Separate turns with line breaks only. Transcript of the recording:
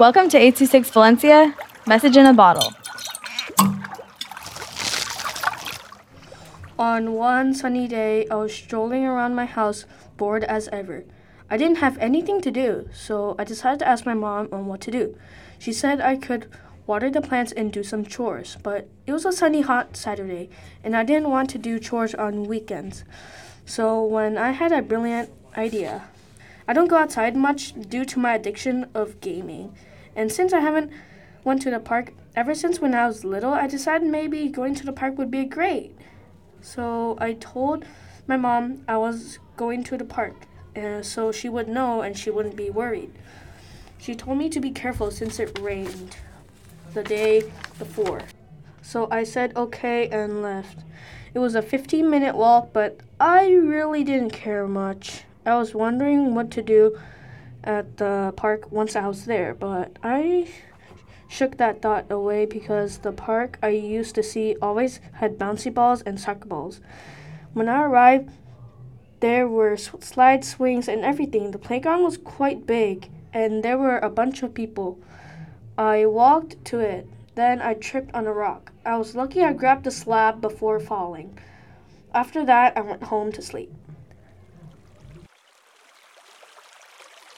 Welcome to 826 Valencia, message in a bottle.
On one sunny day, I was strolling around my house, bored as ever. I didn't have anything to do, so I decided to ask my mom on what to do. She said I could water the plants and do some chores, but it was a sunny, hot Saturday, and I didn't want to do chores on weekends. So when I had a brilliant idea, I don't go outside much due to my addiction of gaming. And since I haven't went to the park ever since when I was little, I decided maybe going to the park would be great. So I told my mom I was going to the park, uh, so she would know and she wouldn't be worried. She told me to be careful since it rained the day before. So I said okay and left. It was a 15 minute walk, but I really didn't care much. I was wondering what to do at the park once I was there, but I shook that thought away because the park I used to see always had bouncy balls and soccer balls. When I arrived, there were slide swings and everything. The playground was quite big, and there were a bunch of people. I walked to it. Then I tripped on a rock. I was lucky I grabbed the slab before falling. After that, I went home to sleep.